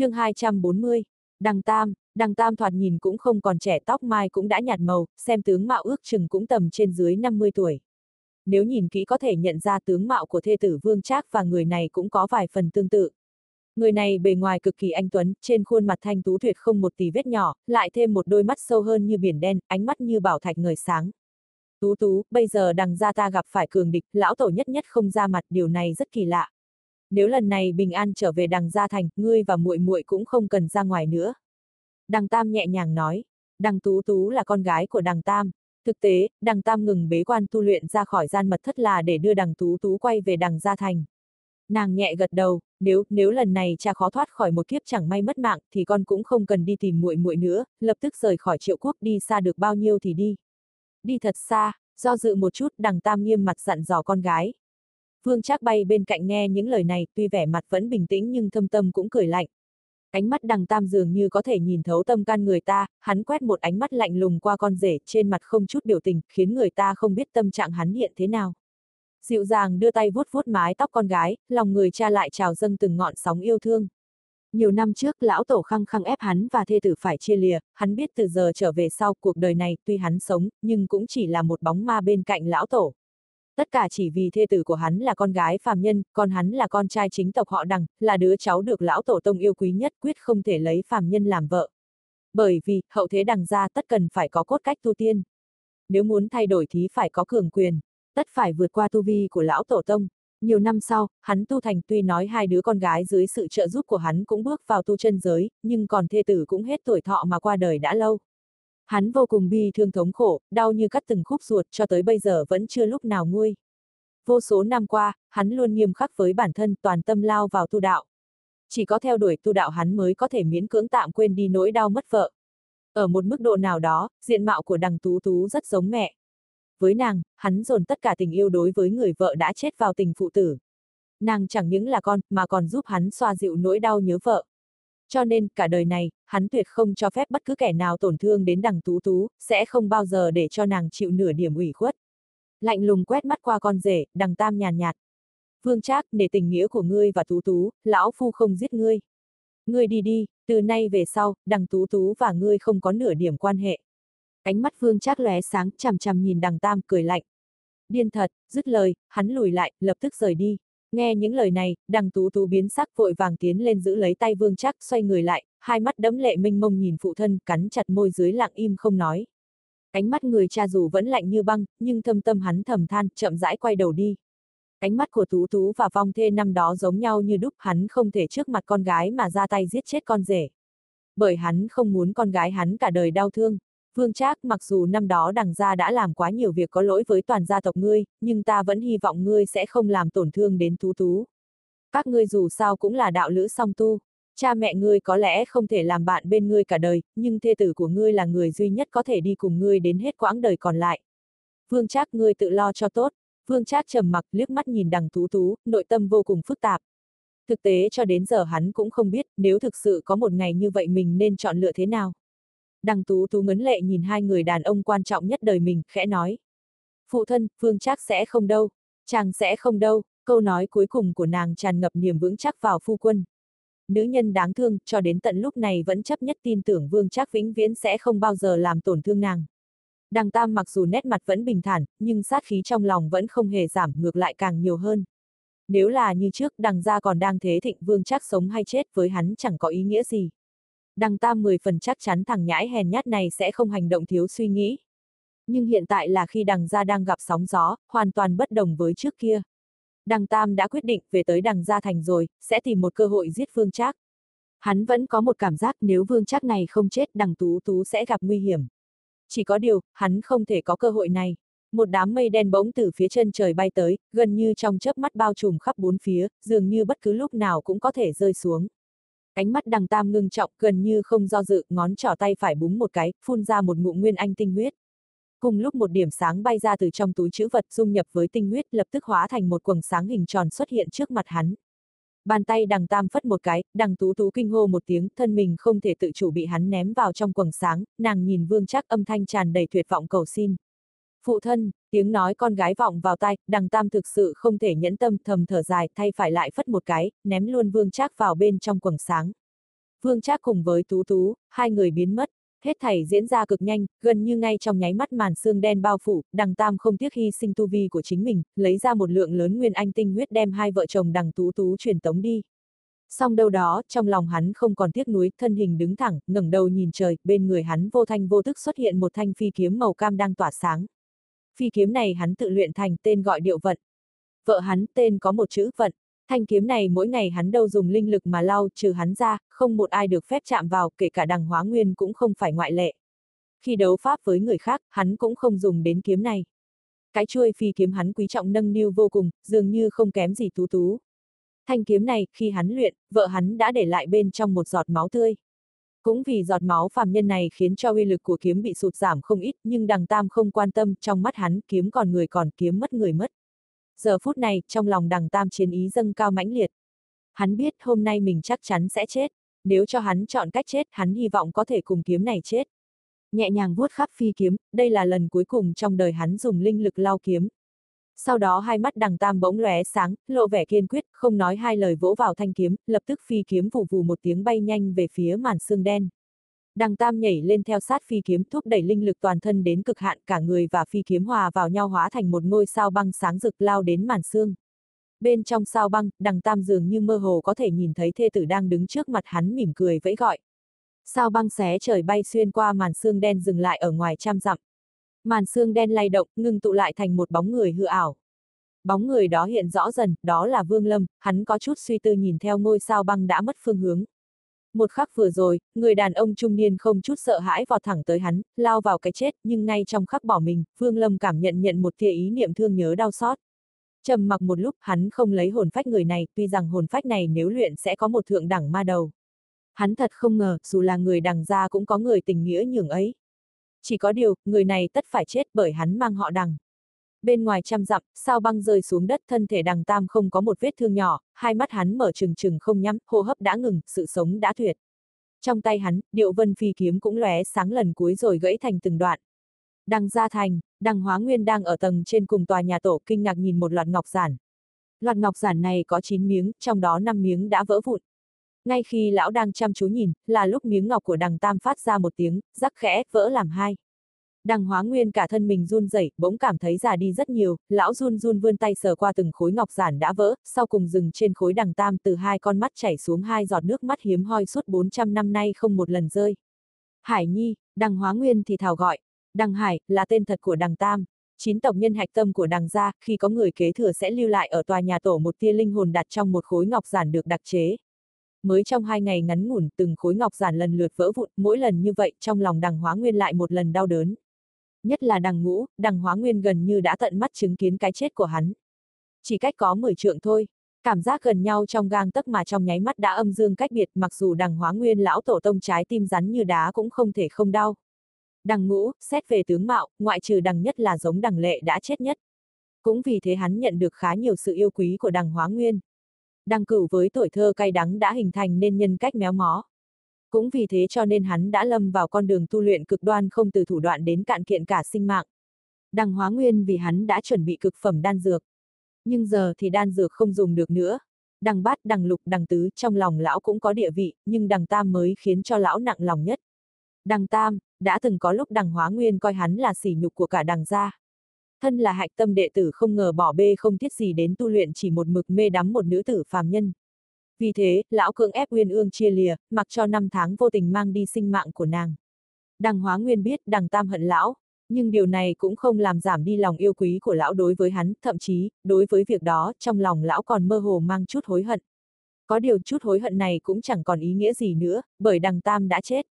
chương 240, Đằng Tam, Đằng Tam thoạt nhìn cũng không còn trẻ tóc mai cũng đã nhạt màu, xem tướng mạo ước chừng cũng tầm trên dưới 50 tuổi. Nếu nhìn kỹ có thể nhận ra tướng mạo của thê tử Vương Trác và người này cũng có vài phần tương tự. Người này bề ngoài cực kỳ anh tuấn, trên khuôn mặt thanh tú tuyệt không một tí vết nhỏ, lại thêm một đôi mắt sâu hơn như biển đen, ánh mắt như bảo thạch ngời sáng. Tú tú, bây giờ đằng gia ta gặp phải cường địch, lão tổ nhất nhất không ra mặt, điều này rất kỳ lạ. Nếu lần này bình an trở về đằng gia thành, ngươi và muội muội cũng không cần ra ngoài nữa. Đằng Tam nhẹ nhàng nói, đằng Tú Tú là con gái của đằng Tam. Thực tế, đằng Tam ngừng bế quan tu luyện ra khỏi gian mật thất là để đưa đằng Tú Tú quay về đằng gia thành. Nàng nhẹ gật đầu, nếu, nếu lần này cha khó thoát khỏi một kiếp chẳng may mất mạng, thì con cũng không cần đi tìm muội muội nữa, lập tức rời khỏi triệu quốc đi xa được bao nhiêu thì đi. Đi thật xa, do dự một chút đằng Tam nghiêm mặt dặn dò con gái. Vương Trác bay bên cạnh nghe những lời này, tuy vẻ mặt vẫn bình tĩnh nhưng thâm tâm cũng cười lạnh. Ánh mắt đằng tam dường như có thể nhìn thấu tâm can người ta, hắn quét một ánh mắt lạnh lùng qua con rể, trên mặt không chút biểu tình, khiến người ta không biết tâm trạng hắn hiện thế nào. Dịu dàng đưa tay vuốt vuốt mái tóc con gái, lòng người cha lại trào dâng từng ngọn sóng yêu thương. Nhiều năm trước, lão tổ khăng khăng ép hắn và thê tử phải chia lìa, hắn biết từ giờ trở về sau cuộc đời này, tuy hắn sống, nhưng cũng chỉ là một bóng ma bên cạnh lão tổ. Tất cả chỉ vì thê tử của hắn là con gái phàm nhân, còn hắn là con trai chính tộc họ đằng, là đứa cháu được lão tổ tông yêu quý nhất quyết không thể lấy phàm nhân làm vợ. Bởi vì, hậu thế đằng ra tất cần phải có cốt cách tu tiên. Nếu muốn thay đổi thì phải có cường quyền, tất phải vượt qua tu vi của lão tổ tông. Nhiều năm sau, hắn tu thành tuy nói hai đứa con gái dưới sự trợ giúp của hắn cũng bước vào tu chân giới, nhưng còn thê tử cũng hết tuổi thọ mà qua đời đã lâu. Hắn vô cùng bi thương thống khổ, đau như cắt từng khúc ruột cho tới bây giờ vẫn chưa lúc nào nguôi. Vô số năm qua, hắn luôn nghiêm khắc với bản thân toàn tâm lao vào tu đạo. Chỉ có theo đuổi tu đạo hắn mới có thể miễn cưỡng tạm quên đi nỗi đau mất vợ. Ở một mức độ nào đó, diện mạo của đằng tú tú rất giống mẹ. Với nàng, hắn dồn tất cả tình yêu đối với người vợ đã chết vào tình phụ tử. Nàng chẳng những là con, mà còn giúp hắn xoa dịu nỗi đau nhớ vợ. Cho nên, cả đời này, hắn tuyệt không cho phép bất cứ kẻ nào tổn thương đến đằng tú tú, sẽ không bao giờ để cho nàng chịu nửa điểm ủy khuất. Lạnh lùng quét mắt qua con rể, đằng tam nhàn nhạt. Vương Trác, để tình nghĩa của ngươi và tú tú, lão phu không giết ngươi. Ngươi đi đi, từ nay về sau, đằng tú tú và ngươi không có nửa điểm quan hệ. Ánh mắt Vương Trác lóe sáng, chằm chằm nhìn đằng tam, cười lạnh. Điên thật, dứt lời, hắn lùi lại, lập tức rời đi. Nghe những lời này, đằng tú tú biến sắc vội vàng tiến lên giữ lấy tay vương chắc, xoay người lại, hai mắt đẫm lệ minh mông nhìn phụ thân, cắn chặt môi dưới lặng im không nói. Ánh mắt người cha dù vẫn lạnh như băng, nhưng thâm tâm hắn thầm than, chậm rãi quay đầu đi. Ánh mắt của Tú Tú và Vong Thê năm đó giống nhau như đúc, hắn không thể trước mặt con gái mà ra tay giết chết con rể. Bởi hắn không muốn con gái hắn cả đời đau thương, Vương Trác, mặc dù năm đó đằng gia đã làm quá nhiều việc có lỗi với toàn gia tộc ngươi, nhưng ta vẫn hy vọng ngươi sẽ không làm tổn thương đến Tú Tú. Các ngươi dù sao cũng là đạo lữ song tu. Cha mẹ ngươi có lẽ không thể làm bạn bên ngươi cả đời, nhưng thê tử của ngươi là người duy nhất có thể đi cùng ngươi đến hết quãng đời còn lại. Vương Trác ngươi tự lo cho tốt. Vương Trác trầm mặc liếc mắt nhìn đằng Tú Tú, nội tâm vô cùng phức tạp. Thực tế cho đến giờ hắn cũng không biết, nếu thực sự có một ngày như vậy mình nên chọn lựa thế nào. Đằng Tú Tú ngấn lệ nhìn hai người đàn ông quan trọng nhất đời mình, khẽ nói. Phụ thân, Phương chắc sẽ không đâu, chàng sẽ không đâu, câu nói cuối cùng của nàng tràn ngập niềm vững chắc vào phu quân. Nữ nhân đáng thương, cho đến tận lúc này vẫn chấp nhất tin tưởng Vương Trác vĩnh viễn sẽ không bao giờ làm tổn thương nàng. Đằng Tam mặc dù nét mặt vẫn bình thản, nhưng sát khí trong lòng vẫn không hề giảm, ngược lại càng nhiều hơn. Nếu là như trước, đằng gia còn đang thế thịnh Vương Trác sống hay chết với hắn chẳng có ý nghĩa gì. Đằng Tam 10 phần chắc chắn thằng nhãi hèn nhát này sẽ không hành động thiếu suy nghĩ. Nhưng hiện tại là khi đằng gia đang gặp sóng gió, hoàn toàn bất đồng với trước kia. Đằng Tam đã quyết định về tới đằng gia thành rồi, sẽ tìm một cơ hội giết Vương Trác. Hắn vẫn có một cảm giác nếu Vương Trác này không chết đằng Tú Tú sẽ gặp nguy hiểm. Chỉ có điều, hắn không thể có cơ hội này. Một đám mây đen bỗng từ phía chân trời bay tới, gần như trong chớp mắt bao trùm khắp bốn phía, dường như bất cứ lúc nào cũng có thể rơi xuống. Ánh mắt đằng tam ngưng trọng, gần như không do dự, ngón trỏ tay phải búng một cái, phun ra một ngụm nguyên anh tinh huyết. Cùng lúc một điểm sáng bay ra từ trong túi chữ vật dung nhập với tinh huyết lập tức hóa thành một quầng sáng hình tròn xuất hiện trước mặt hắn. Bàn tay đằng tam phất một cái, đằng tú tú kinh hô một tiếng, thân mình không thể tự chủ bị hắn ném vào trong quầng sáng, nàng nhìn vương chắc âm thanh tràn đầy tuyệt vọng cầu xin. Phụ thân, tiếng nói con gái vọng vào tai, đằng tam thực sự không thể nhẫn tâm thầm thở dài thay phải lại phất một cái, ném luôn vương trác vào bên trong quầng sáng. Vương Trác cùng với Tú Tú, hai người biến mất. Hết thảy diễn ra cực nhanh, gần như ngay trong nháy mắt màn xương đen bao phủ, đằng Tam không tiếc hy sinh tu vi của chính mình, lấy ra một lượng lớn nguyên anh tinh huyết đem hai vợ chồng đằng Tú Tú truyền tống đi. Song đâu đó, trong lòng hắn không còn tiếc nuối, thân hình đứng thẳng, ngẩng đầu nhìn trời, bên người hắn vô thanh vô thức xuất hiện một thanh phi kiếm màu cam đang tỏa sáng. Phi kiếm này hắn tự luyện thành tên gọi điệu vận. Vợ hắn tên có một chữ vận. Thanh kiếm này mỗi ngày hắn đâu dùng linh lực mà lau, trừ hắn ra, không một ai được phép chạm vào, kể cả đằng hóa nguyên cũng không phải ngoại lệ. Khi đấu pháp với người khác, hắn cũng không dùng đến kiếm này. Cái chuôi phi kiếm hắn quý trọng nâng niu vô cùng, dường như không kém gì tú tú. Thanh kiếm này, khi hắn luyện, vợ hắn đã để lại bên trong một giọt máu tươi. Cũng vì giọt máu phàm nhân này khiến cho uy lực của kiếm bị sụt giảm không ít, nhưng đằng tam không quan tâm, trong mắt hắn, kiếm còn người còn kiếm mất người mất. Giờ phút này, trong lòng đằng tam chiến ý dâng cao mãnh liệt. Hắn biết hôm nay mình chắc chắn sẽ chết. Nếu cho hắn chọn cách chết, hắn hy vọng có thể cùng kiếm này chết. Nhẹ nhàng vuốt khắp phi kiếm, đây là lần cuối cùng trong đời hắn dùng linh lực lao kiếm, sau đó hai mắt đằng tam bỗng lóe sáng, lộ vẻ kiên quyết, không nói hai lời vỗ vào thanh kiếm, lập tức phi kiếm vù vù một tiếng bay nhanh về phía màn xương đen. Đằng tam nhảy lên theo sát phi kiếm thúc đẩy linh lực toàn thân đến cực hạn cả người và phi kiếm hòa vào nhau hóa thành một ngôi sao băng sáng rực lao đến màn xương. Bên trong sao băng, đằng tam dường như mơ hồ có thể nhìn thấy thê tử đang đứng trước mặt hắn mỉm cười vẫy gọi. Sao băng xé trời bay xuyên qua màn xương đen dừng lại ở ngoài trăm dặm. Màn xương đen lay động, ngừng tụ lại thành một bóng người hư ảo. Bóng người đó hiện rõ dần, đó là Vương Lâm, hắn có chút suy tư nhìn theo ngôi sao băng đã mất phương hướng. Một khắc vừa rồi, người đàn ông trung niên không chút sợ hãi vọt thẳng tới hắn, lao vào cái chết, nhưng ngay trong khắc bỏ mình, Vương Lâm cảm nhận nhận một tia ý niệm thương nhớ đau xót. Trầm mặc một lúc, hắn không lấy hồn phách người này, tuy rằng hồn phách này nếu luyện sẽ có một thượng đẳng ma đầu. Hắn thật không ngờ, dù là người đằng gia cũng có người tình nghĩa nhường ấy. Chỉ có điều, người này tất phải chết bởi hắn mang họ đằng. Bên ngoài trăm dặm, sao băng rơi xuống đất thân thể đằng tam không có một vết thương nhỏ, hai mắt hắn mở trừng trừng không nhắm, hô hấp đã ngừng, sự sống đã tuyệt. Trong tay hắn, điệu vân phi kiếm cũng lóe sáng lần cuối rồi gãy thành từng đoạn. Đằng gia thành, đằng hóa nguyên đang ở tầng trên cùng tòa nhà tổ kinh ngạc nhìn một loạt ngọc giản. Loạt ngọc giản này có 9 miếng, trong đó 5 miếng đã vỡ vụn. Ngay khi lão đang chăm chú nhìn, là lúc miếng ngọc của đằng tam phát ra một tiếng, rắc khẽ, vỡ làm hai. Đằng hóa nguyên cả thân mình run rẩy, bỗng cảm thấy già đi rất nhiều, lão run run vươn tay sờ qua từng khối ngọc giản đã vỡ, sau cùng dừng trên khối đằng tam từ hai con mắt chảy xuống hai giọt nước mắt hiếm hoi suốt 400 năm nay không một lần rơi. Hải Nhi, đằng hóa nguyên thì thảo gọi, đằng Hải, là tên thật của đằng tam. Chín tộc nhân hạch tâm của đằng gia, khi có người kế thừa sẽ lưu lại ở tòa nhà tổ một tia linh hồn đặt trong một khối ngọc giản được đặc chế, mới trong hai ngày ngắn ngủn từng khối ngọc giản lần lượt vỡ vụn, mỗi lần như vậy trong lòng đằng hóa nguyên lại một lần đau đớn. Nhất là đằng ngũ, đằng hóa nguyên gần như đã tận mắt chứng kiến cái chết của hắn. Chỉ cách có 10 trượng thôi, cảm giác gần nhau trong gang tấc mà trong nháy mắt đã âm dương cách biệt mặc dù đằng hóa nguyên lão tổ tông trái tim rắn như đá cũng không thể không đau. Đằng ngũ, xét về tướng mạo, ngoại trừ đằng nhất là giống đằng lệ đã chết nhất. Cũng vì thế hắn nhận được khá nhiều sự yêu quý của đằng hóa nguyên. Đăng cửu với tuổi thơ cay đắng đã hình thành nên nhân cách méo mó. Cũng vì thế cho nên hắn đã lâm vào con đường tu luyện cực đoan không từ thủ đoạn đến cạn kiện cả sinh mạng. Đăng hóa nguyên vì hắn đã chuẩn bị cực phẩm đan dược. Nhưng giờ thì đan dược không dùng được nữa. Đằng bát, đằng lục, đằng tứ trong lòng lão cũng có địa vị, nhưng đằng tam mới khiến cho lão nặng lòng nhất. Đằng tam, đã từng có lúc đằng hóa nguyên coi hắn là sỉ nhục của cả đằng gia. Thân là hạch tâm đệ tử không ngờ bỏ bê không thiết gì đến tu luyện chỉ một mực mê đắm một nữ tử phàm nhân. Vì thế, lão cưỡng ép Uyên Ương chia lìa, mặc cho năm tháng vô tình mang đi sinh mạng của nàng. Đằng Hóa Nguyên biết đằng Tam hận lão, nhưng điều này cũng không làm giảm đi lòng yêu quý của lão đối với hắn, thậm chí, đối với việc đó, trong lòng lão còn mơ hồ mang chút hối hận. Có điều chút hối hận này cũng chẳng còn ý nghĩa gì nữa, bởi đằng Tam đã chết.